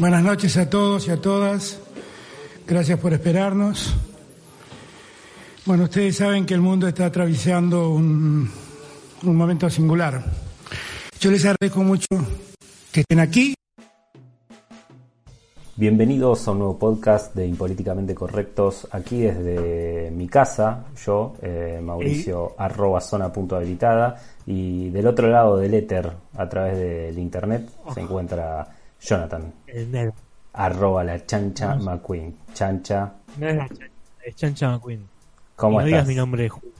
Buenas noches a todos y a todas. Gracias por esperarnos. Bueno, ustedes saben que el mundo está atravesando un, un momento singular. Yo les agradezco mucho que estén aquí. Bienvenidos a un nuevo podcast de Impolíticamente Correctos, aquí desde mi casa, yo, eh, Mauricio, arroba zona punto habilitada, y del otro lado del éter, a través del internet, se encuentra Jonathan, El negro. arroba la chancha. McQueen. Chancha, No es la chancha, es Chancha McQueen. ¿cómo no digas mi nombre judío.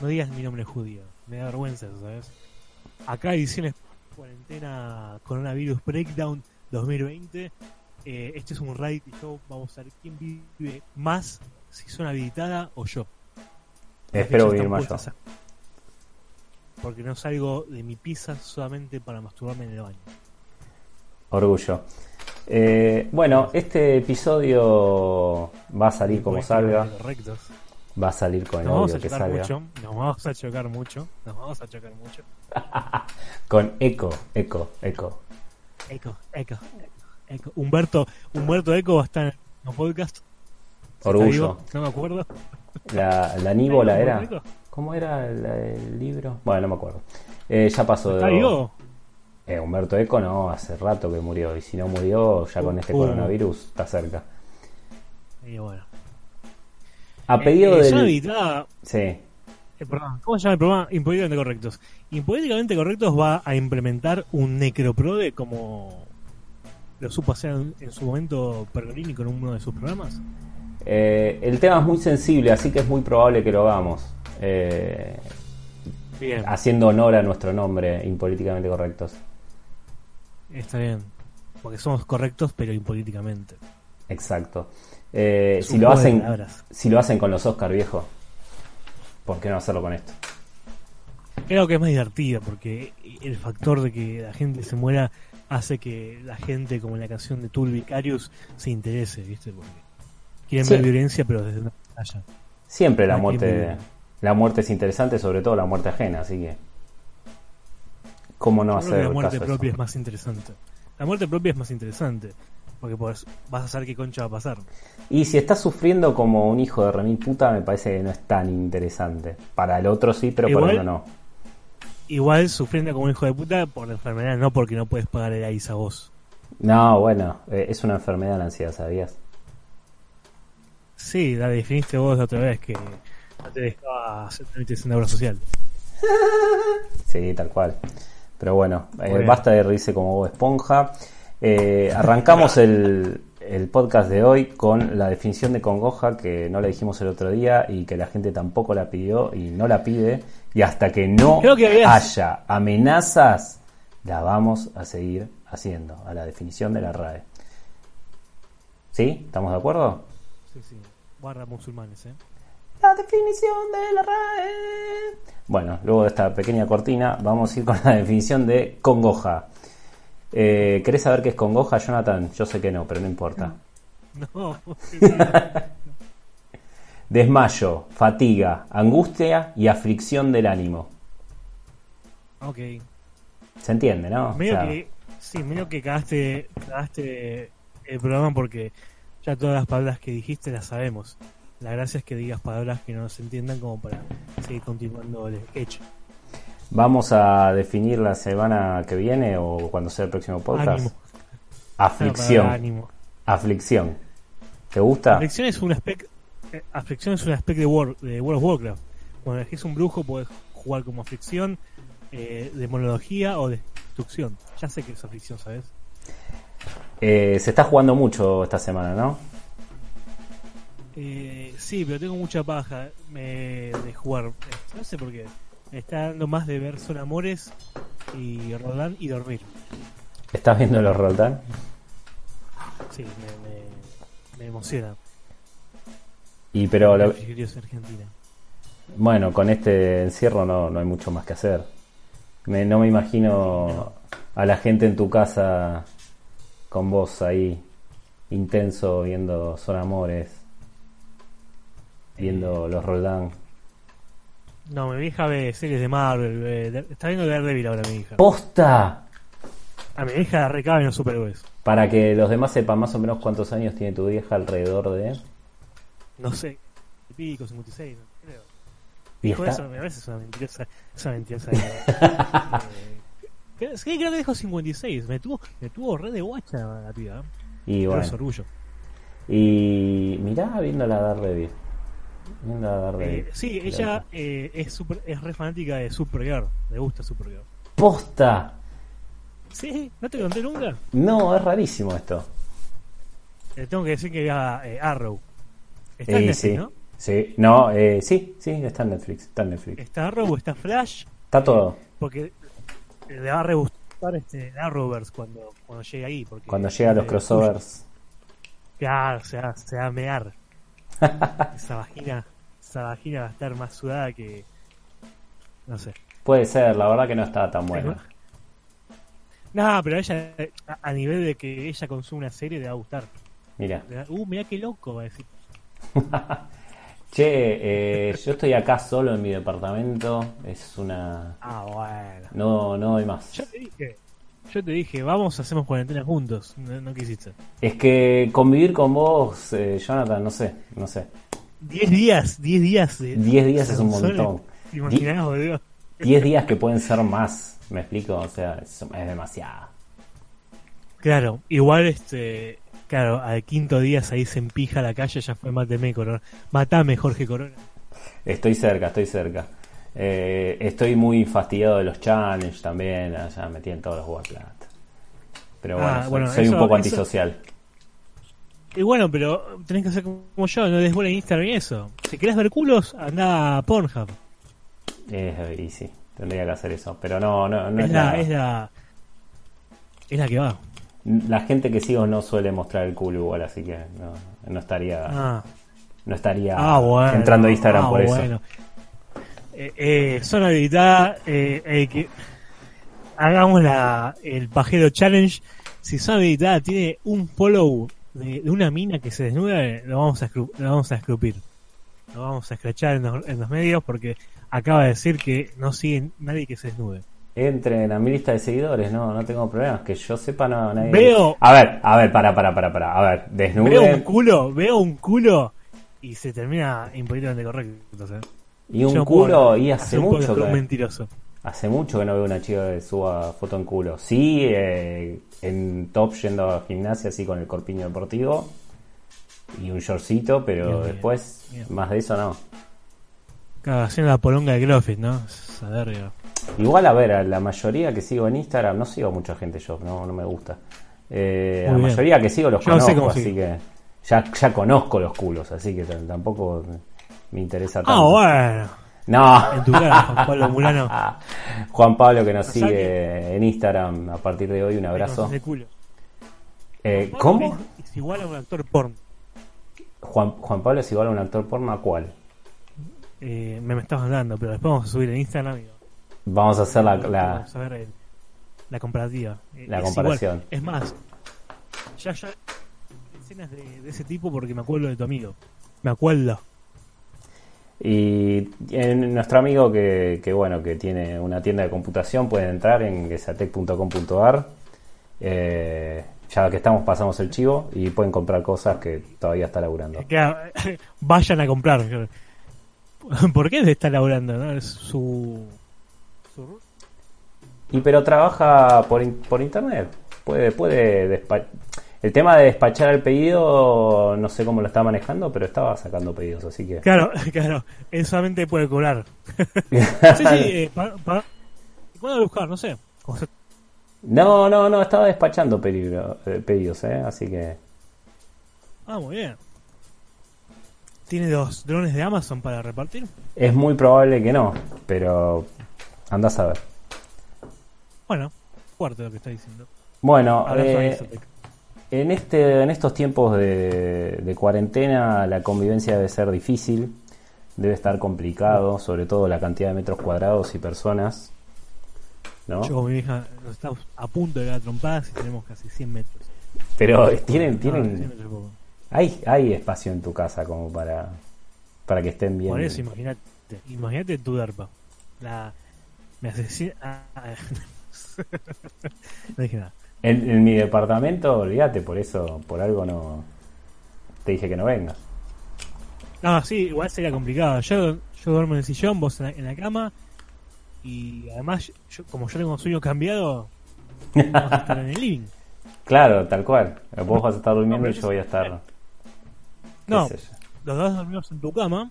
No digas mi nombre judío. Me da vergüenza eso, ¿sabes? Acá ediciones cuarentena coronavirus breakdown 2020. Eh, este es un reality show. Vamos a ver quién vive más, si son habilitada o yo. Las Espero vivir más yo. Porque no salgo de mi pizza solamente para masturbarme en el baño. Orgullo. Eh, bueno, este episodio va a salir como salga, va a salir con el Nos audio que salga. mucho. Nos vamos a chocar mucho. Nos vamos a chocar mucho. Con eco, eco, eco. Eco, eco, eco. Humberto, Humberto Eco va a estar en el podcast. Orgullo. No me acuerdo. La, la níbola ¿Está era. ¿Cómo era el, el libro? Bueno, no me acuerdo. Eh, ya pasó? ¿Está de. vivo? Eh, Humberto Eco no, hace rato que murió. Y si no murió, ya con este Uh. coronavirus está cerca. Y bueno. A pedido Eh, eh, del. Sí. eh, perdón, ¿Cómo se llama el programa? Impolíticamente Correctos. Impolíticamente Correctos va a implementar un necroprode como lo supo hacer en, en su momento Pergolini con uno de sus programas. Eh, el tema es muy sensible, así que es muy probable que lo hagamos. Eh, Bien, haciendo honor a nuestro nombre, impolíticamente correctos. Está bien. Porque somos correctos, pero impolíticamente. Exacto. Eh, si lo hacen, si lo hacen con los Oscar viejo, ¿por qué no hacerlo con esto? Creo que es más divertido porque el factor de que la gente se muera hace que la gente, como en la canción de Tool Vicarius, se interese, ¿viste? Porque quieren Sí. ver violencia, pero desde una pantalla. Siempre la muerte, la muerte es interesante, sobre todo la muerte ajena, así que cómo no hacer la muerte caso propia eso? es más interesante. La muerte propia es más interesante porque pues, vas a saber qué concha va a pasar. Y si estás sufriendo como un hijo de remil puta, me parece que no es tan interesante. Para el otro sí, pero para uno no. Igual sufriendo como un hijo de puta por la enfermedad, no porque no puedes pagar el AIS a vos. No, bueno, eh, es una enfermedad la ansiedad, ¿sabías? Sí, la definiste vos la otra vez que no te dejaba hacer trámites en obra social. Sí, tal cual. Pero bueno, eh, basta de reírse como esponja. Eh, arrancamos el, el podcast de hoy con la definición de congoja que no la dijimos el otro día y que la gente tampoco la pidió y no la pide. Y hasta que no que haya amenazas, la vamos a seguir haciendo, a la definición de la RAE. ¿Sí? ¿Estamos de acuerdo? Sí, sí. Guarda musulmanes, ¿eh? La definición de la RAE. Bueno, luego de esta pequeña cortina, vamos a ir con la definición de congoja. Eh, ¿Querés saber qué es congoja, Jonathan? Yo sé que no, pero no importa. No, Desmayo, fatiga, angustia y aflicción del ánimo. ok. ¿Se entiende, no? O Medio sea, que, sí, medio que cagaste, cagaste el programa porque ya todas las palabras que dijiste las sabemos. La gracia es que digas palabras que no se entiendan como para seguir continuando el sketch. Vamos a definir la semana que viene o cuando sea el próximo podcast. Ánimo. Aflicción. Ánimo. Aflicción. ¿Te gusta? Aflicción es un aspecto eh, aflicción es un aspecto de, War- de World of Warcraft. Cuando elegís un brujo puedes jugar como aflicción, eh, demonología o destrucción. Ya sé que es aflicción, ¿sabes? Eh, se está jugando mucho esta semana, ¿no? Eh, sí, pero tengo mucha paja me, de jugar. Eh, No sé por qué. Me está dando más de ver Son Amores y Roldán y dormir. ¿Estás viendo los Roldán? Sí, me, me, me emociona. Y pero lo- Queridos Argentina. bueno, con este encierro no, no hay mucho más que hacer. Me- no me imagino a la gente en tu casa con vos ahí intenso viendo Son Amores, viendo los Roldán. No, mi vieja ve series de Marvel. ve- de- está viendo Daredevil ahora mi hija. ¡Posta! A mi hija recabe en los superhéroes. Para que los demás sepan más o menos cuántos años tiene tu vieja alrededor de... No sé. y Pico, 56, no creo. Y está- eso, a veces es una mentirosa. Es una mentirosa. eh, sí, creo que dijo 56. Me tuvo, me tuvo re de guacha la piba. ¿eh? Y bueno, orgullo. y mirá viendo la Daredevil. Daredevil. Eh, sí, ella eh, es, super, es re fanática de Supergirl. Le gusta Supergirl. ¡Posta! Sí, ¿no te conté nunca? No, es rarísimo esto. Le tengo que decir que vea eh, Arrow. Está Eh, en Netflix, sí, ¿no? sí, no, eh, sí, sí, está en Netflix, está en Netflix. Está Arrow, está Flash. Está todo. Porque le va a re gustar este Arrowverse cuando, cuando llegue ahí. Porque Cuando llega a los eh, crossovers. Claro, se va, se va a mear. esa vagina, esa vagina va a estar más sudada que. No sé. Puede ser, la verdad que no está tan bueno. No, pero ella, a, nivel de que ella consume una serie, le va a gustar. Mira. Uh, mira qué loco, va a decir. Che, eh, yo estoy acá solo en mi departamento. Es una. Ah, bueno. No, no doy más. Yo te dije, yo te dije, vamos, hacemos cuarentena juntos. No, no quisiste. Es que convivir con vos, eh, Jonathan, no sé, no sé. 10 días, 10 días. de- 10 días es un montón. ¿Te imaginás, boludo? 10 días que pueden ser más, ¿me explico? O sea, es, es demasiado. Claro, igual este. Claro, al quinto día ahí se empija la calle, ya fue máteme, Corona. Matame, Jorge Corona. Estoy cerca, estoy cerca. Eh, estoy muy fastidiado de los challenges también, ya me tienen todos los huevos plata. Pero bueno, Ah, soy, bueno, soy un poco eso- antisocial. Y bueno, pero tenés que hacer como yo, no des bola en Instagram y eso. Si querés ver culos, anda a Pornhub. Eh, y sí, tendría que hacer eso. Pero no, no, no es, es la, la- es la. Es la que va. La gente que sigo no suele mostrar el culo igual, así que no, no estaría, Ah, no estaría ah bueno. entrando a Instagram por eso. bueno. Eh, zona habilitada, eh, eh, que hagamos la, el pajero challenge. Si zona habilitada tiene un follow de, de una mina que se desnuda, eh, lo vamos a, lo vamos a escrupir. Lo vamos a escrachar en los, en los medios porque acaba de decir que no sigue nadie que se desnude. Entren a mi lista de seguidores, no, no tengo problemas. Que yo sepa, no, nadie. Veo- A ver, a ver, para, para, para, para. A ver, Veo un culo, veo un culo y se termina impolitamente correcto. ¿sabes? Y Yo un puedo culo, y hace un mucho que. mentiroso. Hace mucho que no veo una chica que suba foto en culo. Sí, eh, en top yendo a gimnasia así con el corpiño deportivo y un shortcito, pero Bien, después bien. más de eso no. Claro, haciendo la polonga de Glofit, ¿no? Igual a ver, a la mayoría que sigo en Instagram, no sigo a mucha gente yo, no, no me gusta. Eh, a la mayoría que sigo los Yo no sé conozco, así sigue. que ya, ya conozco los culos, así que tampoco me interesa tanto. Ah, bueno. No. En tu cara, Juan Pablo Mulano. Juan Pablo que nos sigue en Instagram a partir de hoy, un abrazo. De culo. Eh, ¿Cómo? Es, igual a un actor porno. Juan, Juan Pablo es igual a un actor porno, ¿a cuál? Eh, me, me estás mandando, pero después vamos a subir en Instagram y Vamos a hacer la, la- vamos a ver el- la comparativa. Eh, La es comparación. igual. Es más, ya, ya escenas de, de ese tipo porque me acuerdo de tu amigo. Me acuerdo. Y en nuestro amigo que, que, bueno que tiene una tienda de computación pueden entrar en gesatec.com.ar eh, ya que estamos pasamos el chivo y pueden comprar cosas que todavía está laburando. Que, vayan a comprar. ¿Por qué está laburando? ¿no? Es su. su Y pero trabaja por, por internet. Puede puede despa- el tema de despachar el pedido no sé cómo lo está manejando, pero estaba sacando pedidos, así que Claro, claro. Él solamente puede cobrar. sí, sí. Eh, pa- pa- ¿Cuándo buscar? No sé. No, no, no, estaba despachando peligro- eh, pedidos, ¿eh? Así que... Ah, muy bien. ¿Tiene dos drones de Amazon para repartir? Es muy probable que no, pero andás a ver. Bueno, fuerte lo que está diciendo. Bueno, eh. En, este, en estos tiempos de, de cuarentena la convivencia debe ser difícil, debe estar complicado, sobre todo la cantidad de metros cuadrados y personas. ¿no? Yo con mi hija nos estamos a punto de dar trompadas y tenemos casi 100 metros. Pero tienen, Ah, 100 tienen, hay, hay espacio en tu casa como para, para que estén bien. Por eso, imagínate. Imagínate tu DARPA. La. Me asesina. ah, ah. no dije nada. En, en mi departamento, olvídate, por eso, por algo no. Te dije que no vengas. No, sí, igual sería complicado. Yo, yo duermo en el sillón, vos en la, en la cama. Y además, yo, como yo tengo sueño cambiado, vamos a estar en el living. Claro, tal cual. Vos vas a estar durmiendo No, y yo voy a estar. No, los dos dormimos en tu cama.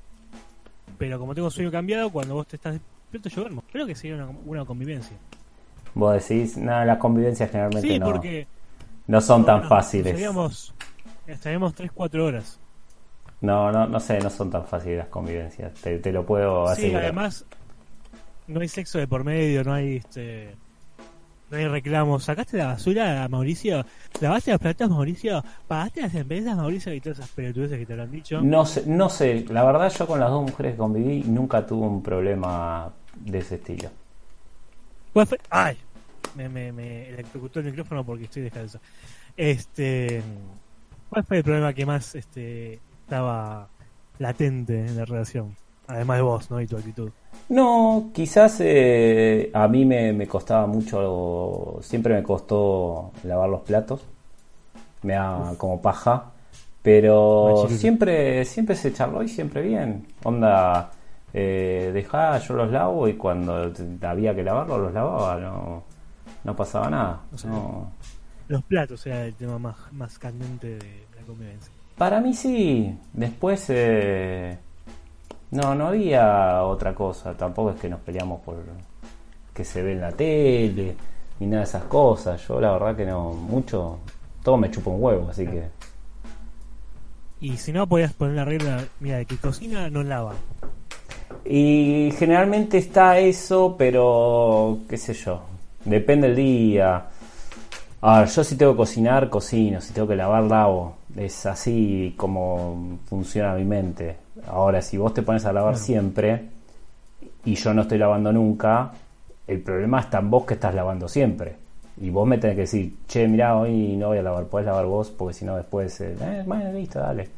Pero como tengo sueño cambiado, cuando vos te estás despierto, yo duermo. Creo que sería una, una convivencia. Vos decís, no, las convivencias generalmente Sí, no, porque. no son tan no, fáciles. Estaríamos, estaríamos 3-4 horas. No, no, no sé, no son tan fáciles las convivencias. Te, te lo puedo Sí, asegurar. además, no hay sexo de por medio, no hay este. No hay reclamos. ¿Sacaste la basura, Mauricio? ¿Lavaste los platos, Mauricio? ¿Pagaste las empresas, Mauricio? Y todas esas pelotudeces que te lo han dicho. No sé, no sé, la verdad yo con las dos mujeres que conviví nunca tuve un problema de ese estilo. ¡Ay! Me, me, me electrocutó el micrófono porque estoy descalzo. Este. ¿Cuál fue el problema que más este estaba latente en la relación? Además de vos, ¿no? Y tu actitud. No, quizás eh, a mí me, me costaba mucho, siempre me costó lavar los platos, me da como paja, pero siempre, siempre se charló y siempre bien. Onda, eh, dejá, yo los lavo y cuando había que lavarlos los lavaba, no, no pasaba nada. O sea, no. Los platos era el tema más, más candente de la convivencia. Para mí sí, después eh, no, no había otra cosa, tampoco es que nos peleamos por que se ve en la tele, ni nada de esas cosas, yo la verdad que no, mucho, todo me chupa un huevo, así que... Y si no, podías poner la regla, mira, de que cocina no lava. Y generalmente está eso, pero qué sé yo, depende del día. A ver, yo si tengo que cocinar, cocino, si tengo que lavar, lavo. Es así como funciona mi mente. Ahora, si vos te pones a lavar Claro. siempre y yo no estoy lavando nunca, el problema está en vos que estás lavando siempre. Y vos me tenés que decir, che, mirá, hoy no voy a lavar, podés lavar vos, porque si no después, eh, eh, bueno, listo, dale.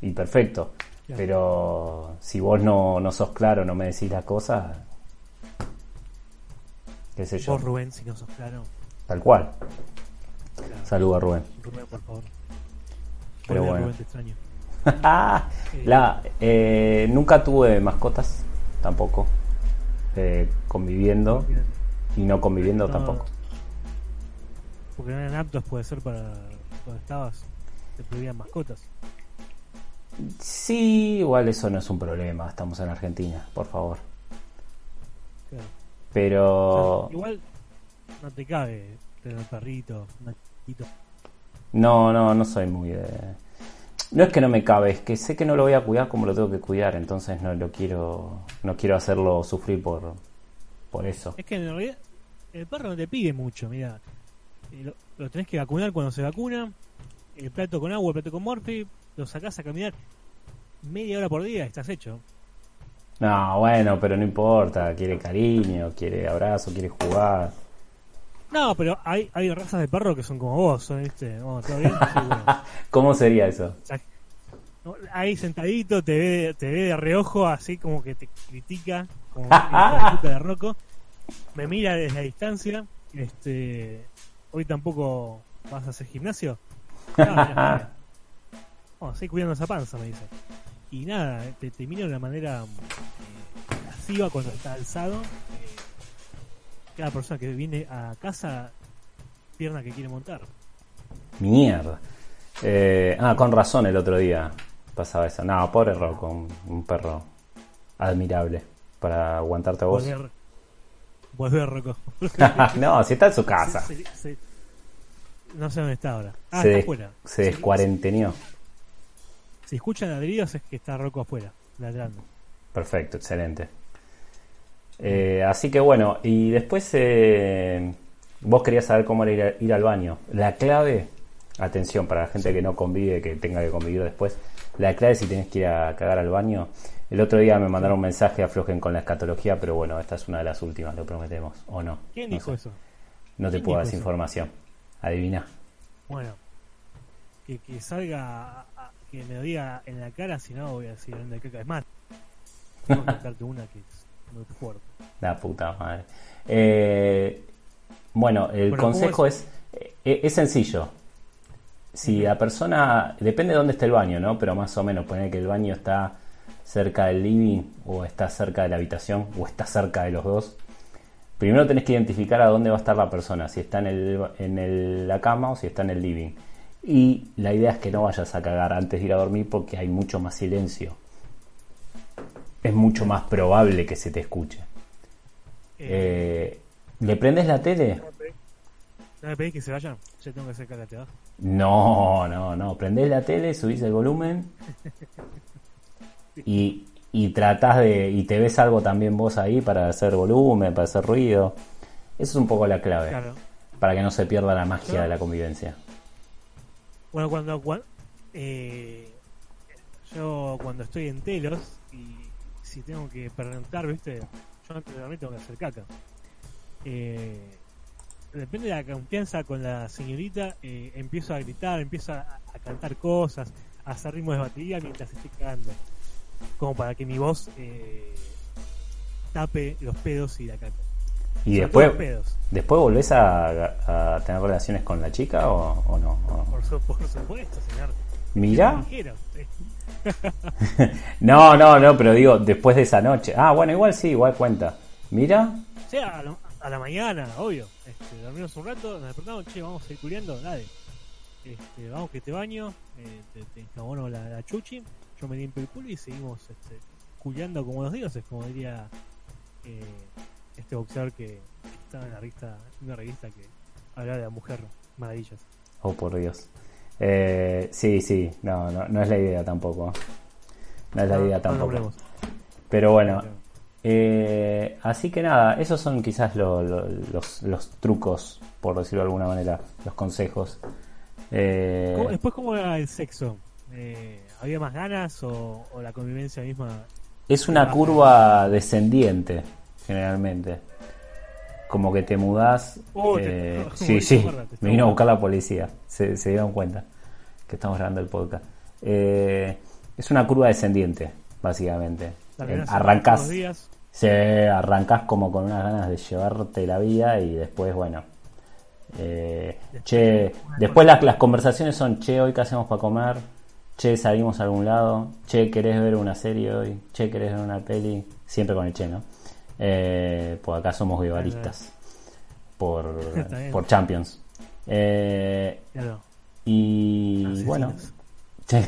Y perfecto. Claro. Pero si vos no, no sos claro, no me decís las cosas, qué sé yo, Vos, Rubén, si no sos claro. tal cual. Claro. Saluda Rubén. Rubén, por favor. Pero bueno. Rubén, te extraño. La, eh, nunca tuve mascotas, tampoco. Eh, conviviendo y no conviviendo No. tampoco. Porque no eran aptos, puede ser, para donde estabas. Te prohibían mascotas. Sí, igual eso no es un problema. Estamos en Argentina, por favor. Pero O sea, igual no te cabe tener un perrito, un gatito. no, no, no soy muy de. No es que no me cabe, es que sé que no lo voy a cuidar como lo tengo que cuidar, entonces no lo quiero, no quiero hacerlo sufrir por, por eso. Es que en realidad el perro no te pide mucho, mira. Eh, Lo, lo tenés que vacunar cuando se vacuna. El plato con agua, el plato con morfi. Lo sacás a caminar media hora por día, estás hecho. No, bueno, pero no importa, quiere cariño, quiere abrazo, quiere jugar. No, pero hay, hay razas de perro que son como vos, son, ¿viste? Oh, ¿todo bien? Sí, bueno. ¿Cómo sería eso? Ahí sentadito, te ve, te ve de reojo, así como que te critica, como puta de Rocco. Me mira desde la distancia. Este, hoy tampoco vas a hacer gimnasio. No, mira, mira. Oh, seguí cuidando esa panza, me dice. Y nada, te, te mira de una manera eh, lasciva cuando está alzado. Cada persona que viene a casa, pierna que quiere montar. Mierda. Eh, ah, con razón el otro día pasaba eso. No, pobre Rocco, un, un perro admirable para aguantarte a vos. Volver, volver Rocco. no, si está en su casa. Se- se- se- no sé dónde está ahora. Ah, se, está afuera. se descuarenteneó. Si escuchan ladridos es que está Rocco afuera, ladrando. Perfecto, excelente. Eh, así que bueno, y después eh, vos querías saber cómo era ir, a- ir al baño. La clave, atención para la gente que no convive, que tenga que convivir después, la clave si tenés que ir a cagar al baño. El otro día me mandaron un mensaje, aflojen con la escatología, pero bueno, esta es una de las últimas, lo prometemos, ¿o no? ¿Quién No dijo sé. eso? No te ¿Quién puedo dar esa información. Adivina. Bueno, que, que salga, que me lo diga en la cara, si no voy a decir anda caca. Es más, tengo que contarte una que es muy fuerte. La puta madre. Eh, bueno, el Bueno, ¿cómo consejo es? es, eh, es sencillo. Si la persona, depende de dónde esté el baño, ¿no? Pero más o menos, poner que el baño está cerca del living o está cerca de la habitación o está cerca de los dos. Primero tenés que identificar a dónde va a estar la persona, si está en, el, en el- la cama o si está en el living. Y la idea es que no vayas a cagar antes de ir a dormir porque hay mucho más silencio. Es mucho más probable que se te escuche. Eh, Eh, ¿Le prendes la tele? ¿No me pedís que se? Yo tengo que hacer. No, no, no. Prendés la tele, subís el volumen y, y tratás de. y te ves algo también vos ahí para hacer volumen, para hacer ruido. Eso es un poco la clave. Claro. Para que no se pierda la magia Yo- de la convivencia. Bueno, cuando, cua- eh, yo cuando estoy en telos y si tengo que preguntar, ¿viste? Yo antes tengo que hacer caca. Eh, depende de la confianza con la señorita, eh, empiezo a gritar, empiezo a, a cantar cosas, a hacer ritmos de batería mientras estoy cagando. Como para que mi voz eh, tape los pedos y la caca. ¿Y después, después volvés a, a tener relaciones con la chica o, o no? O- Por, su- por supuesto, señor. Eh, No, no, no, pero digo, después de esa noche. Ah, bueno, igual sí, igual cuenta. Mira, O sea, a la, a la mañana, obvio. Este, dormimos un rato, nos despertamos, che, vamos a ir culiando, dale. Este, vamos que te baño, eh, te, te enjabono la, la chuchi, yo me limpio el culo y seguimos este, culiando como los dioses, como diría eh, este boxeador que estaba en la revista, una revista que hablaba de la mujer maravillas. Oh, por Dios. Eh, sí, sí, no, no, no es la idea tampoco. No es la idea tampoco. Pero bueno, eh, así que nada, esos son quizás lo- lo- los, los trucos, por decirlo de alguna manera, los consejos. Eh, ¿Cómo- Después, ¿cómo era el sexo? Eh, ¿Había más ganas o, o la convivencia misma? es una curva descendiente, generalmente. Como que te mudás. Oh, eh, sí, sí, me vino a buscar la policía. Se, se dieron cuenta que estamos grabando el podcast. Eh, es una curva descendiente, básicamente. Eh, arrancás, días. se arrancás como con unas ganas de llevarte la vida y después, bueno. eh, che, después las, las conversaciones son, che, hoy qué hacemos para comer, che, salimos a algún lado, che, querés ver una serie hoy, che, querés ver una peli, siempre con el che, ¿no? Eh, pues acá somos guevaristas por, por Champions. Eh, Claro, y asesinos. bueno,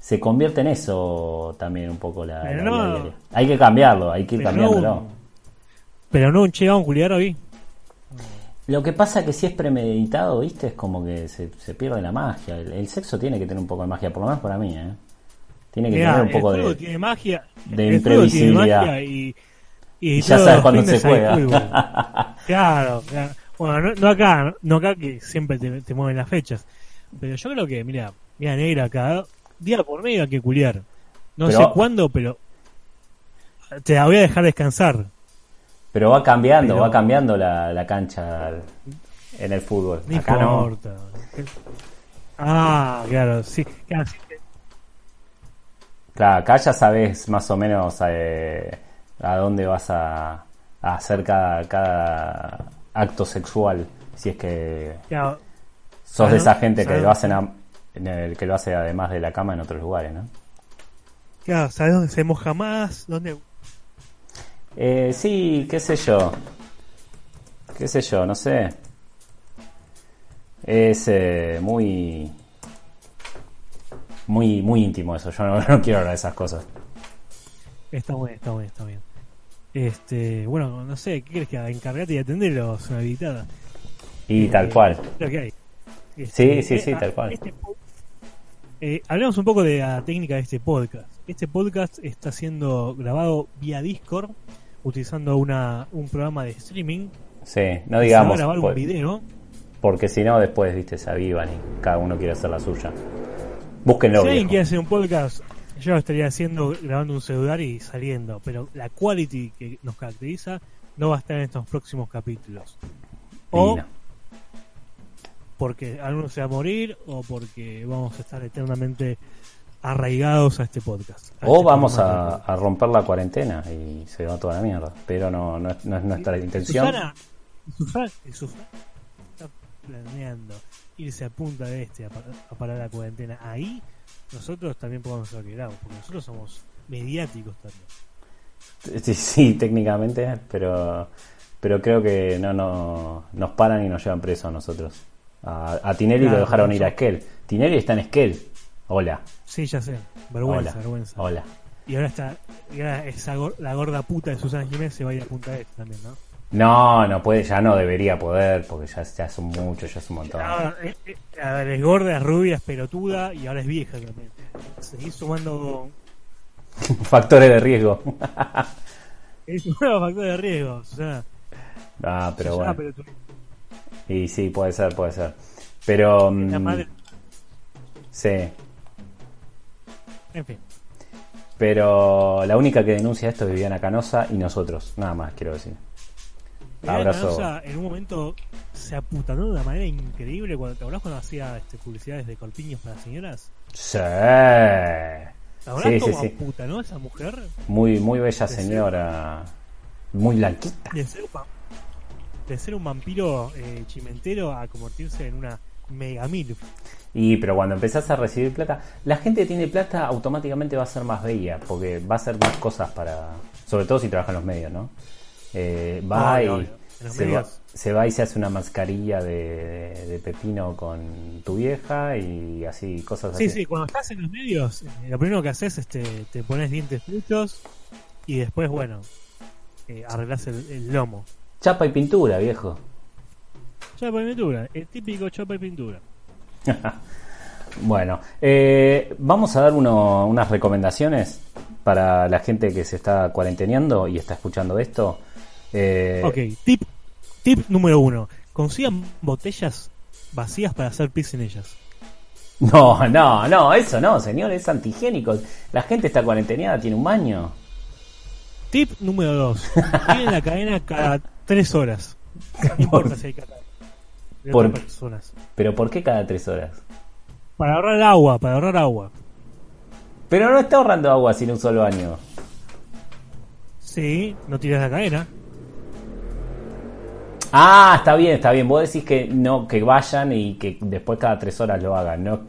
se convierte en eso también un poco la, la vida no- diaria. Hay que cambiarlo, hay que ir cambiándolo. no un- Pero no un che, vamos a culiar hoy. Lo que pasa que si es premeditado, viste, es como que se, se pierde la magia. El, el sexo tiene que tener un poco de magia, por lo menos para mí, ¿eh? Tiene que tener un poco el de... tiene magia. de el juego tiene imprevisibilidad. magia y, y, Y ya sabes cuándo se juega. fútbol. claro, claro. Bueno, no, no acá, no, acá que siempre te, te mueven las fechas. Pero yo creo que, mira, mira negra, cada día por medio hay que culiar. No Pero- sé cuándo, pero te la voy a dejar descansar. Pero va cambiando, Pero- va cambiando la, la cancha en el fútbol. No Acá no. importa. Ah, claro, sí. Claro, sí. Claro, acá ya sabes más o menos eh, a dónde vas a, a hacer cada, cada acto sexual. Si es que Claro, sos de esa gente que lo, hacen a- en el, que lo hace además de la cama en otros lugares, ¿no? claro, ¿sabes dónde se moja más? ¿Dónde? Eh, sí, qué sé yo. Qué sé yo, no sé. Es eh, muy... Muy, muy íntimo eso. Yo no, no quiero hablar de esas cosas. Está bien, está bien, está bien. Este, bueno, no sé, ¿qué crees que haga? Encargate de atenderlos, una habilitada. Y tal cual. Lo que hay. Sí, Este, sí, sí, eh, tal cual. este eh, hablemos un poco de la técnica de este podcast. Este podcast está siendo grabado vía Discord, utilizando una, un programa de streaming. Sí, no Se va a digamos. grabar un pues, video. porque si no, después, viste, se avivan y cada uno quiere hacer la suya. Búsquenlo, Si alguien quiere hacer un podcast, yo lo estaría haciendo grabando un celular y saliendo, pero la quality que nos caracteriza no va a estar en estos próximos capítulos. O no. porque alguno se va a morir o porque vamos a estar eternamente arraigados a este podcast. a O este vamos a, a romper la cuarentena y se va toda la mierda. Pero no, no, es- no es nuestra intención. Susana, Susana, Susana, planeando irse a Punta de Este a, parar la cuarentena ahí, nosotros también podemos ser quedados, porque nosotros somos mediáticos también. Sí, sí, técnicamente, pero pero creo que no, no nos paran y nos llevan presos a nosotros. A, Tinelli lo dejaron ir a Esquel. Tinelli está en Esquel. Hola. Sí, ya sé. Vergüenza, vergüenza. Hola. Y ahora está, esa, la gorda puta de Susana Jiménez se va a ir a Punta Este también, ¿no? No, no puede, ya no debería poder, porque ya, ya son muchos, ya es un montón. Eh, eh, a ver, es gorda, es rubia, es pelotuda y ahora es vieja también. Seguís sumando factores de riesgo. es un nuevo factor de riesgo, o sea. Ah, pero bueno. Y sí, puede ser, puede ser. Pero. La mm, madre... Sí. En fin. Pero la única que denuncia esto es Viviana Canosa y nosotros, nada más quiero decir. Abrazo. en un momento se aputanó de una manera increíble cuando te hablas cuando hacía este, publicidades de colpiños para señoras. Sí. sí, sí, sí. aputanó esa mujer? Muy, muy bella señora. Muy blanquita. De ser, de ser un vampiro eh, chimentero a convertirse en una mega mil. Y pero cuando empezás a recibir plata, la gente que tiene plata automáticamente va a ser más bella, porque va a hacer más cosas para, sobre todo si trabaja en los medios, ¿no? Eh, va y se, va, y se hace una mascarilla de, pepino con tu vieja y así, cosas así. Sí, sí, cuando estás en los medios, eh, lo primero que haces es te, te pones dientes truchos y después, bueno, eh, arreglas el, lomo. Chapa y pintura, viejo. Chapa y pintura, el típico chapa y pintura. bueno, eh, vamos a dar unas recomendaciones para la gente que se está cuarenteneando y está escuchando esto. Eh, ok, tip, tip número uno. Consigan botellas vacías para hacer pis en ellas. No, no, no, eso no, señor, es antigénico. La gente está cuarenteneada, tiene un baño. Tip número dos. Tienen la cadena cada tres horas. No importa si hay por, personas. ¿Pero por qué cada tres horas? Para ahorrar agua, para ahorrar agua. Pero no está ahorrando agua sin un solo baño. Sí, no tiras la cadena. Ah, está bien, está bien. Vos decís que no, que vayan y que después cada tres horas lo hagan, no,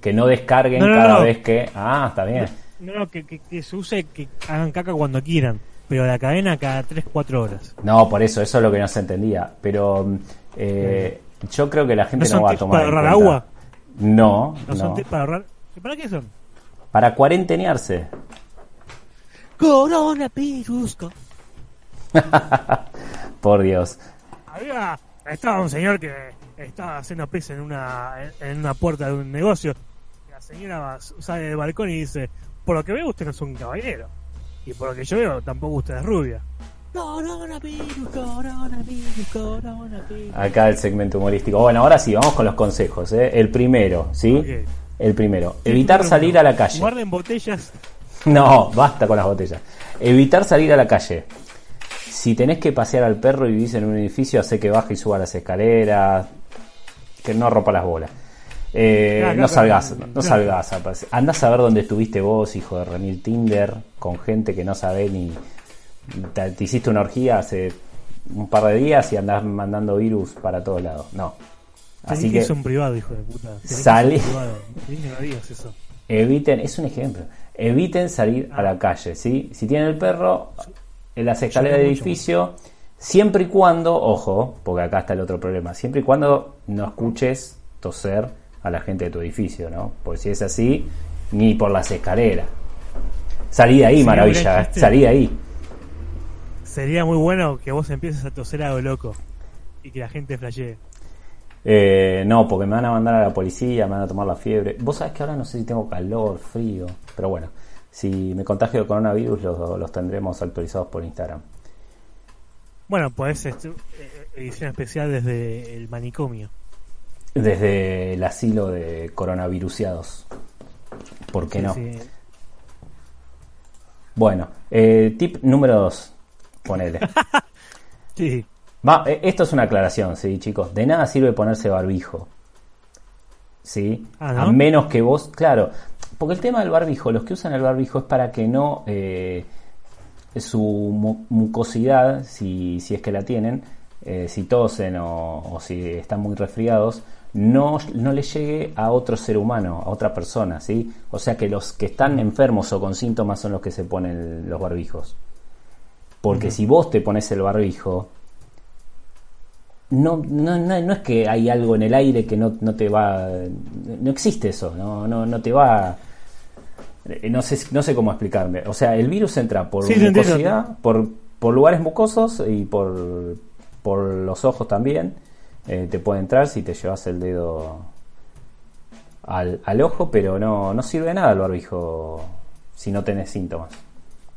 que no descarguen cada vez que. Ah, está bien. No, no, que, se use, que hagan caca cuando quieran, pero la cadena cada tres, cuatro horas. No, por eso, eso es lo que no se entendía. Pero eh, yo creo que la gente no, va a tomar. ¿Para ahorrar agua? No. ¿No, son para ahorrar? ¿Para qué son? Para cuarentenearse. Coronavirus. Por Dios. Había, estaba un señor que estaba haciendo pis en una, en una puerta de un negocio. La señora sale del balcón y dice, por lo que veo usted no es un caballero. Y por lo que yo veo tampoco usted es rubia. Coronavirus, coronavirus, coronavirus. Acá el segmento humorístico. Bueno, ahora sí, vamos con los consejos. ¿eh? El primero, ¿sí? El primero. Evitar salir a la calle. Guarden botellas. No, basta con las botellas. Evitar salir a la calle. Si tenés que pasear al perro y vivís en un edificio, hace que baje y suba las escaleras. Que no rompa las bolas. Eh, no salgas, no, salgas. Andás a ver dónde estuviste vos, hijo de Renil Tinder, con gente que no sabe ni. Te, hiciste una orgía hace un par de días y andás mandando virus para todos lados. No. Así que, es un privado, hijo de puta. Salí. Eviten, es un ejemplo. Eviten salir a la ah. calle, ¿sí? Si tienen el perro, en las escaleras del edificio, siempre y cuando, ojo, porque acá está el otro problema, siempre y cuando no escuches toser a la gente de tu edificio, ¿no? Porque si es así, ni por las escaleras. Salí de ahí, maravilla, ¿eh? salí de ahí. Sería muy bueno que vos empieces a toser algo loco y que la gente flashee. Eh, no, porque me van a mandar a la policía, me van a tomar la fiebre. Vos sabés que ahora no sé si tengo calor, frío, pero bueno, si me contagio de coronavirus los, tendremos actualizados por Instagram. Bueno, pues edición especial desde el manicomio. Desde el asilo de coronavirusiados. ¿Por qué no? Bueno, eh, tip número 2. Ponele. sí. Va, eh, esto es una aclaración, sí, chicos. De nada sirve ponerse barbijo. ¿Sí? Ah, A menos que vos, claro, porque el tema del barbijo, los que usan el barbijo es para que no eh, su mucosidad, si, si es que la tienen, eh, si tosen o, o si están muy resfriados, no, no le llegue a otro ser humano, a otra persona, ¿sí? O sea que los que están enfermos o con síntomas son los que se ponen los barbijos. Porque si vos te pones el barbijo, no, no, no, no es que hay algo en el aire que no, no te va. No existe eso, no, no, no te va. Eh, No sé, no sé cómo explicarme. O sea, el virus entra por Sí, mucosidad, por, por lugares mucosos y por, por los ojos también. Eh, te puede entrar si te llevas el dedo al, al ojo, pero no, no sirve de nada el barbijo si no tenés síntomas.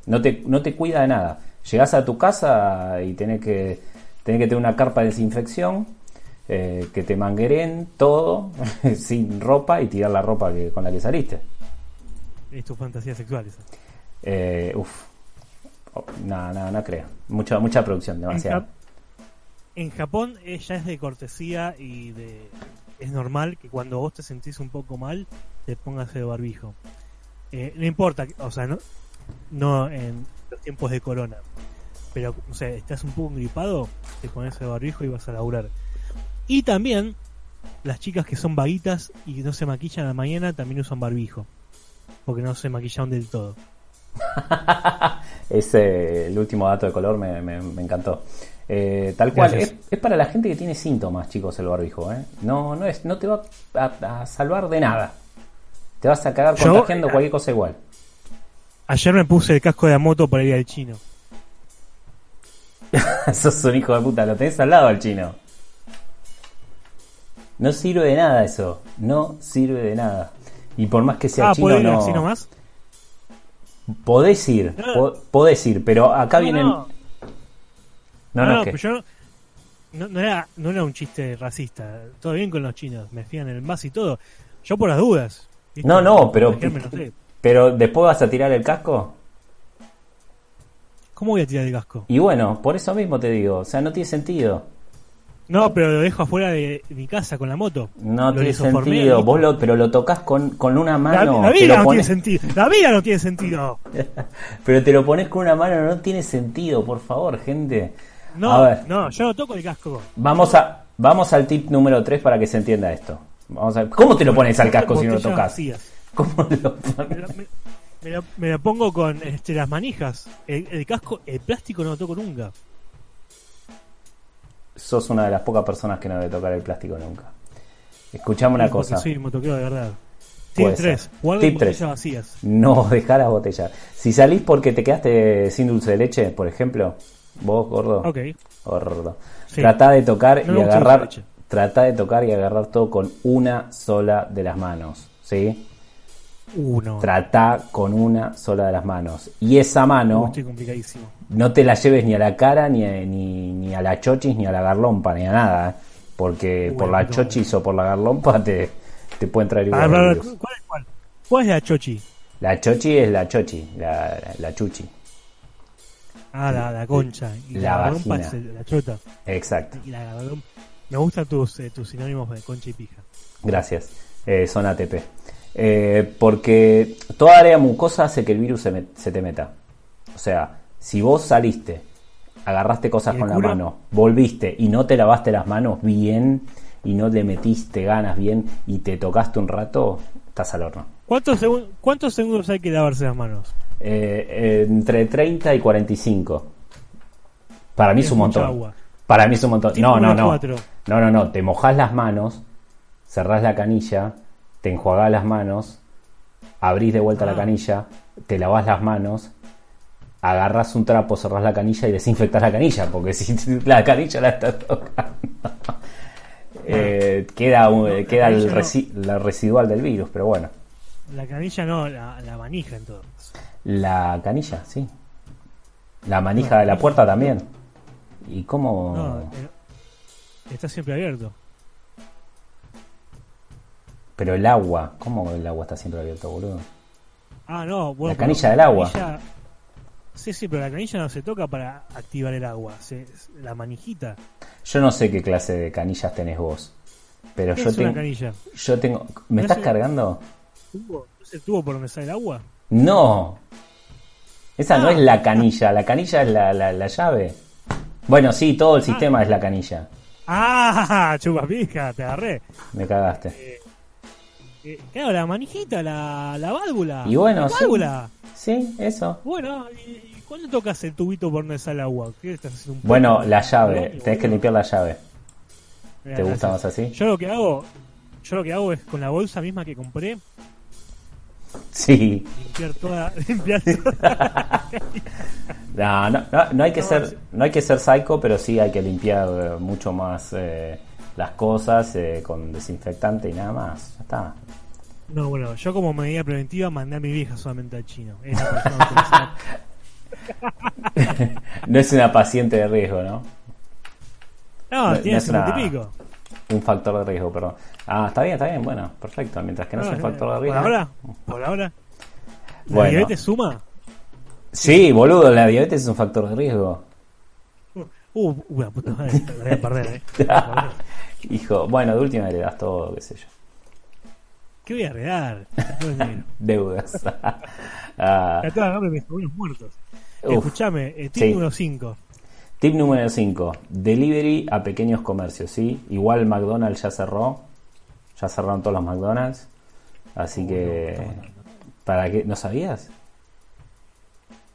No te, no te cuida de nada. Llegás a tu casa y tenés que, tenés que tener una carpa de desinfección, eh, que te mangueren todo, sin ropa y tirar la ropa que, con la que saliste. Es tu fantasía sexual esa. Eh, uf. Oh, No, no, no creo. Mucha, mucha producción, En, demasiado. Jap- en Japón eh, ya es de cortesía y de es normal que cuando vos te sentís un poco mal te pongas el barbijo. Eh, no importa, o sea, no, no en los tiempos de corona, pero o sea, estás un poco gripado, te pones el barbijo y vas a laburar. Y también las chicas que son vaguitas y no se maquillan a la mañana también usan barbijo, porque no se maquillaron del todo. Ese, el último dato de color me, me- me encantó. Eh, tal cual, es, es para la gente que tiene síntomas, chicos, el barbijo. ¿eh? No, no, es, no te va a, a salvar de nada. Te vas a cagar Yo- contagiando cualquier cosa igual. Ayer me puse el casco de la moto para ir al chino. Sos un hijo de puta, lo tenés al lado al chino. No sirve de nada eso. No sirve de nada. Y por más que sea Ah, chino, ¿puedo ir no. así nomás? Podés ir, No. po- podés ir, pero acá No, vienen. no. No, No, no, pero yo era, no era un chiste racista. Todo bien con los chinos, me fían el más y todo. Yo por las dudas. ¿viste? No, no, pero-. Pero después vas a tirar el casco. ¿Cómo voy a tirar el casco? Y bueno, por eso mismo te digo, o sea, no tiene sentido. No, pero lo dejo afuera de mi casa con la moto. No Lo tiene sentido. Vos lo, pero lo tocas con, con una mano. la vida no pones- tiene sentido. La vida no tiene sentido. pero te lo pones con una mano, no tiene sentido, por favor, gente. A No, ver. no, yo no toco el casco. Vamos a vamos al tip número 3 para que se entienda esto. Vamos a ¿Cómo te lo pones al casco si no lo tocas? ¿Cómo lo Me pones? lo, me- me lo- me lo pongo con este, las manijas. El, el casco, el plástico no lo toco nunca. Sos una de las pocas personas que no debe tocar el plástico nunca. Escuchame una Porque cosa. soy motoquero de verdad. Tip 3. ser. Guarden Tip botellas tres. vacías. No dejar las botellas. Si salís porque te quedaste sin dulce de leche, por ejemplo, vos, gordo, Ok. gordo, Sí. trata de tocar No y agarrar, trata de tocar y agarrar todo con una sola de las manos, ¿sí? Uno. Trata con una sola de las manos. Y esa mano no te la lleves ni a la cara, ni a, ni, ni a la chochis, ni a la garlompa, ni a nada. ¿eh? Porque Uy, por la no. chochis o por la garlompa te, te pueden traer igual Ah. ¿Cuál es cuál? ¿Cuál es la chochi? La chochi es la chochi, la, la chuchi. Ah, la, la concha. Y La es el- la chota. Exacto. Y la garrompa. Me gustan tus, eh, tus sinónimos de concha y pija. Gracias. Eh, son ATP. Eh, porque toda área mucosa hace que el virus se, met- se te meta. O sea, si vos saliste, agarraste cosas ¿Y el con la mano, volviste y no te lavaste las manos bien y no le metiste ganas bien y te tocaste un rato, estás al horno. ¿Cuántos, segun- ¿Cuántos segundos hay que lavarse las manos? Eh, eh, entre 30 y 45. Para mí es, Es un montón. agua. Para mí es un montón. No, no, no. cuatro. No, no, no. Te mojás las manos, cerrás la canilla, te enjuagás las manos, abrís de vuelta Ah. la canilla, te lavás las manos, agarrás un trapo, cerrás la canilla y desinfectás la canilla, porque si la canilla la estás tocando, eh, queda, No, la queda el, no. resi- la residual del virus, pero bueno. La canilla no, la, la manija entonces. La canilla, sí. La manija de la puerta también. ¿Y cómo? No, eh, está siempre abierto. Pero el agua, ¿cómo el agua está siempre abierto, boludo? Ah, no, bueno. La canilla del agua. canilla- Sí, sí, pero la canilla no se toca para activar el agua. Se, la manijita. Yo no sé qué clase de canillas tenés vos. Pero ¿Qué yo es una tengo. canilla? Yo tengo. ¿Me ¿No estás es- cargando? ¿Tubo? ¿No es el tubo por donde sale el agua? No. Esa no Ah. es la canilla. La canilla es la, la, la llave. Bueno, sí, todo el sistema es la canilla. Ah, chupapija, te agarré. Me cagaste. Eh, claro, la manijita, la, la válvula. Y bueno, la válvula. Sí, eso. Bueno, ¿y, cuándo tocas el tubito por donde sale agua? ¿Qué estás haciendo un Bueno, la llave. Bueno, Tenés que limpiar la llave. ¿Te gusta más así? Yo lo que hago, yo lo que hago es con la bolsa misma que compré, Sí. limpiar toda, limpiar toda. No, no, no, no hay que No, ser, no hay que ser psycho, pero sí hay que limpiar mucho más eh, las cosas eh, con desinfectante y nada más. Ya está. No, bueno, yo como medida preventiva mandé a mi vieja solamente al chino. Es. No es una paciente de riesgo, ¿no? No, No, tiene no es una- 50 y pico. Un factor de riesgo, perdón. Ah, está bien, está bien, bueno, perfecto. Mientras que no, es un factor de por riesgo. ahora, por ahora. ¿La Bueno. diabetes suma? Sí, boludo, la diabetes es un factor de riesgo. Uh, uh, la puta madre, la voy a perder, eh. La. Hijo, bueno, de última le das todo, qué sé yo. ¿Qué voy a heredar? Deudas. Ah, Acá nombre de mis muertos. Uf. Escuchame, eh, tip Sí. número 5. Tip número 5. Delivery a pequeños comercios, ¿sí? Igual McDonald's ya cerró. Ya cerraron todos los McDonald's. Así que... ¿Para qué? ¿No sabías?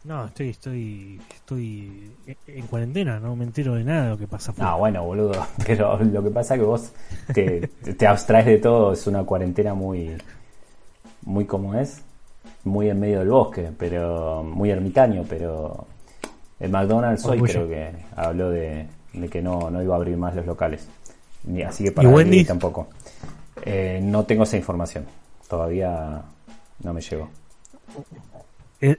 No, estoy, estoy, estoy en- en cuarentena, no me entero de nada de lo que pasa. No, bueno, boludo. Pero lo que pasa es que vos te, te abstraes de todo. Es una cuarentena muy... Muy como es. Muy en medio del bosque, pero... Muy ermitaño, pero... El McDonald's hoy Orgullo. creo que habló de, de que no, no iba a abrir más los locales. Ni, así que para ¿Y delivery Wendy's? tampoco. Eh, no tengo esa información. Todavía no me llegó. Eh,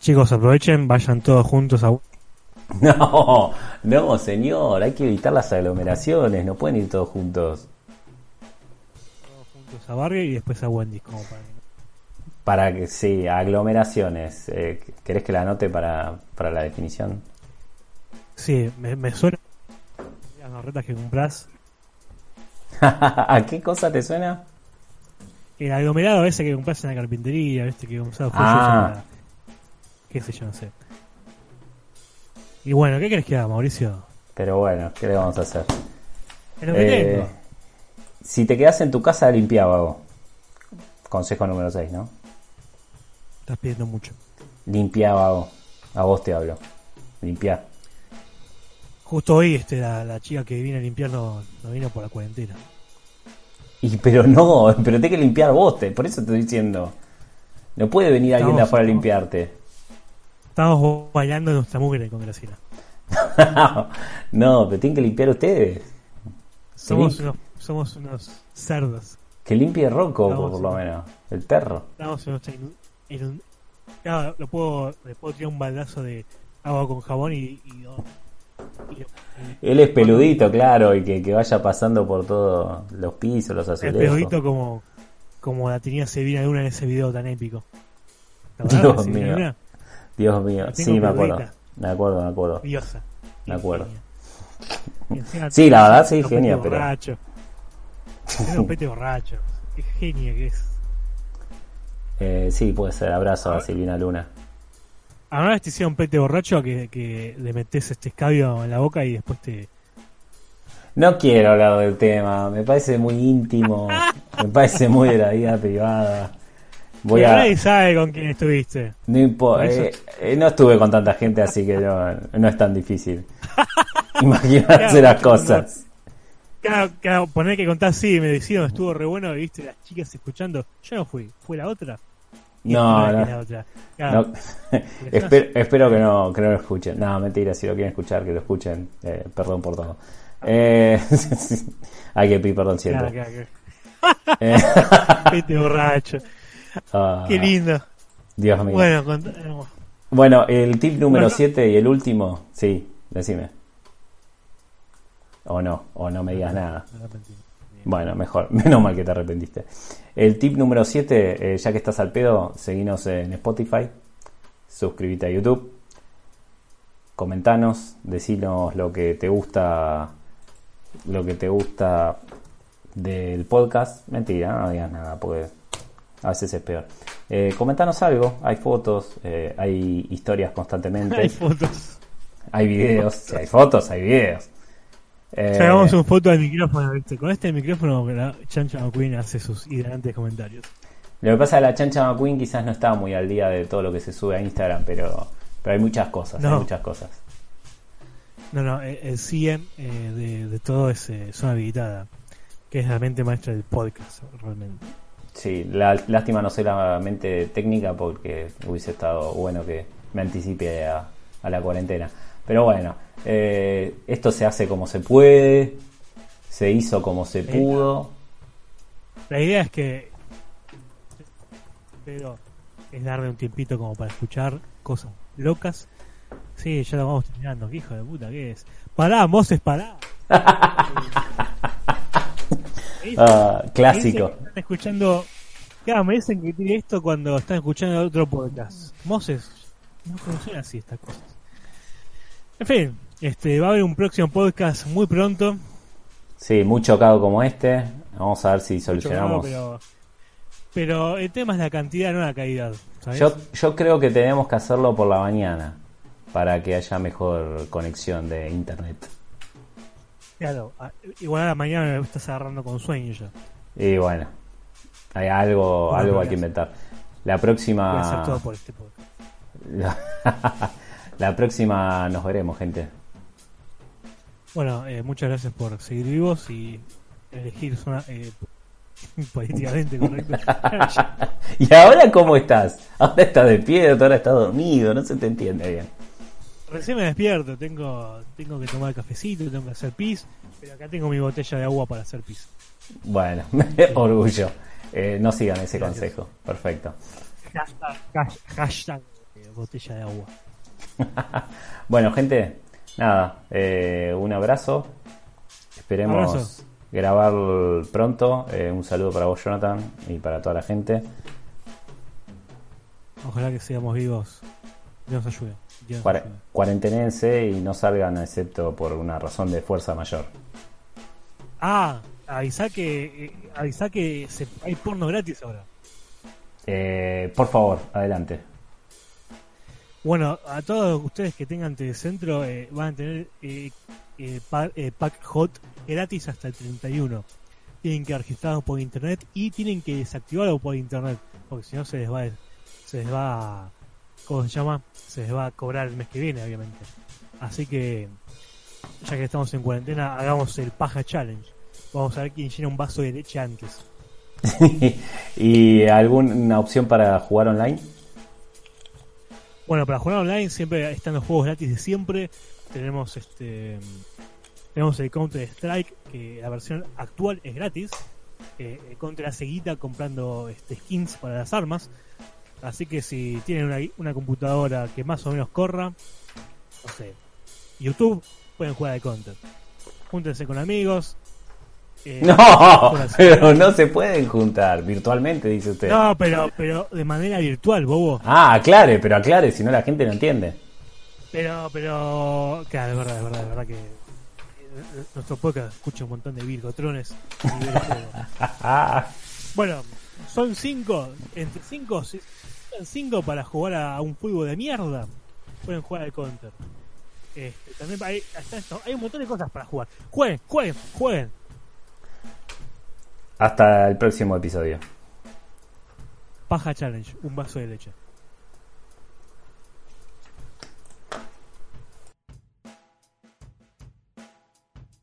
chicos, aprovechen, vayan todos juntos a No, no, señor. Hay que evitar las aglomeraciones. No pueden ir todos juntos. todos juntos a Barrio y después a Wendy's como para que- Para que, sí, aglomeraciones. Eh, ¿Querés que la anote para, para la definición? Sí, me, me suena las barretas que compras. ¿A qué cosa te suena? El aglomerado ese que compras en la carpintería, ¿viste? Que compras Ah. Qué sé yo, no sé. Y bueno, ¿qué crees que haga, Mauricio? Pero bueno, ¿qué le vamos a hacer? Es lo que Eh, tengo. si te quedas en tu casa, limpia, vago. Consejo número 6, ¿no? Estás pidiendo mucho. Limpia, vago. A vos te hablo. Limpia. Justo hoy este, la, la chica que viene a limpiar no, no vino por la cuarentena. Y pero no, pero tenés que limpiar vos, te, por eso te estoy diciendo. No puede venir alguien de afuera a limpiarte. Estamos bailando nuestra mugre con Graciela. no, pero tienen que limpiar ustedes. Somos, unos, somos unos cerdos. Que limpie Rocco, Estamos- por lo menos. El perro. Estamos en nuestra inu- en un- Claro, lo puedo, le puedo tirar un baldazo de agua con jabón y... y- y- y- Él es peludito, claro, y que, que vaya pasando por todos los pisos, los azulejos. pedodito como, como la tenía Sevilla Luna en ese video tan épico. ¿Te acordás Dios de mío. Dios mío, sí, me acuerdo. Me acuerdo, me acuerdo. Diosa. Me acuerdo. Sí, la verdad, sí, genia, pete pero- borracho. Tiene un pete borracho. Qué genia que es. Eh, sí, puede ser. Abrazo a Silvina Luna. Ahora te hicieron pete borracho que, que le metes este escabio en la boca y después te... No quiero hablar del tema, me parece muy íntimo, me parece muy de la vida privada. Voy a... Nadie sabe con quién estuviste. No, eh, eh, no estuve con tanta gente, así que no, no es tan difícil. Imaginarse Claro, las cosas. Claro, claro, poner que contás, sí, me decían, estuvo re bueno, viste, las chicas escuchando. Yo no fui, fue la otra. Y No, no. que la otra. Claro, No. espero, espero que no, que no lo escuchen. No, mentira, si lo quieren escuchar, que lo escuchen. Eh, perdón por todo. Eh, hay que pedir perdón siempre. Pete borracho. Ah, Qué lindo. Dios mío. Bueno, el tip número Bueno. 7 y el último, sí, decime. O no, o no me digas nada. Bueno, mejor, menos mal que te arrepentiste. El tip número 7, ya que estás al pedo, seguinos en Spotify, suscríbete a YouTube, comentanos, decinos lo que te gusta, lo que te gusta del podcast. Mentira, no digas nada, porque a veces es peor. Eh, comentanos algo, hay fotos, eh, hay historias constantemente. Hay fotos. hay videos, si hay fotos, hay videos. Eh, Sacamos una foto del micrófono, Con este micrófono la Chancha McQueen hace sus hilarantes comentarios. Lo que pasa es que la Chancha McQueen quizás no está muy al día de todo lo que se sube a Instagram, pero, pero hay muchas cosas, hay muchas cosas. No, no, el CM eh, de, todo es eh, Zona Habilitada, que es la mente maestra del podcast, realmente. Sí, la, lástima no soy la mente técnica porque hubiese estado bueno que me anticipe a, la cuarentena. Pero bueno, eh, esto se hace como se puede, se hizo como se pudo. La idea es que pero es darle un tiempito como para escuchar cosas locas Sí, ya lo vamos terminando. ¿Qué hijo de puta qué es? Pará, Moses, pará. ah, clásico. están escuchando. Claro, me dicen que tiene esto cuando están escuchando otro podcast. Moses, no funciona así estas cosas. En fin, este va a haber un próximo podcast muy pronto. Sí, muy chocado como este. Vamos a ver si solucionamos. pero, pero, el tema es la cantidad, no la calidad. Yo, yo creo que tenemos que hacerlo por la mañana para que haya mejor conexión de internet. Claro, igual a la mañana me estás agarrando con sueño ya. Y bueno, hay algo, algo hay que inventar. La próxima. todo por este la... próxima nos veremos, gente. Bueno, eh, muchas gracias por seguir vivos y elegir zona eh, políticamente correcto. ¿Y ahora cómo estás? Ahora estás de pie, ahora estás dormido, no se te entiende bien. Recién me despierto, tengo, tengo que tomar cafecito, tengo que hacer pis, pero acá tengo mi botella de agua para hacer pis. Bueno, orgullo. Eh, no sigan ese consejo. Perfecto. Hashtag, eh, botella de agua. bueno, gente, nada, eh, un abrazo. Esperemos grabar pronto. un saludo para vos, Jonathan, y para toda la gente. Ojalá que sigamos vivos. Dios ayude cuarentenense y no salgan excepto por una razón de fuerza mayor. Ah, avisa que, eh, avisa que se, hay porno gratis ahora. Eh, por favor, adelante. Bueno, a todos ustedes que tengan telecentro eh, van a tener eh, pack, hot gratis hasta el 31. Tienen que registrarlo por internet y tienen que desactivarlo por internet, porque si no se les va, se les va, ¿cómo se llama? se les va a cobrar el mes que viene, obviamente. Así que, ya que estamos en cuarentena, hagamos el paja challenge. Vamos a ver quién llena un vaso de leche antes. ¿Y alguna opción para jugar online? Bueno, para jugar online siempre están los juegos gratis de siempre. Tenemos este tenemos el Counter Strike, que la versión actual es gratis. Eh, contra la seguita comprando este, skins para las armas. Así que si tienen una, una computadora que más o menos corra, no sé, YouTube, pueden jugar de Counter. Júntense con amigos. Eh, no, pero no se pueden juntar virtualmente, dice usted. No, pero, pero de manera virtual, bobo. Ah, aclare, pero aclare, si no la gente no entiende. Pero, pero, claro, es verdad, es verdad, es verdad que eh, nuestro podcast escucha un montón de virgotrones. bueno, son cinco, entre cinco, 5 para jugar a un juego de mierda, pueden jugar al Counter. Este, también hay, hay un montón de cosas para jugar. Jueguen, jueguen, jueguen. Hasta el próximo episodio. Paja Challenge, un vaso de leche.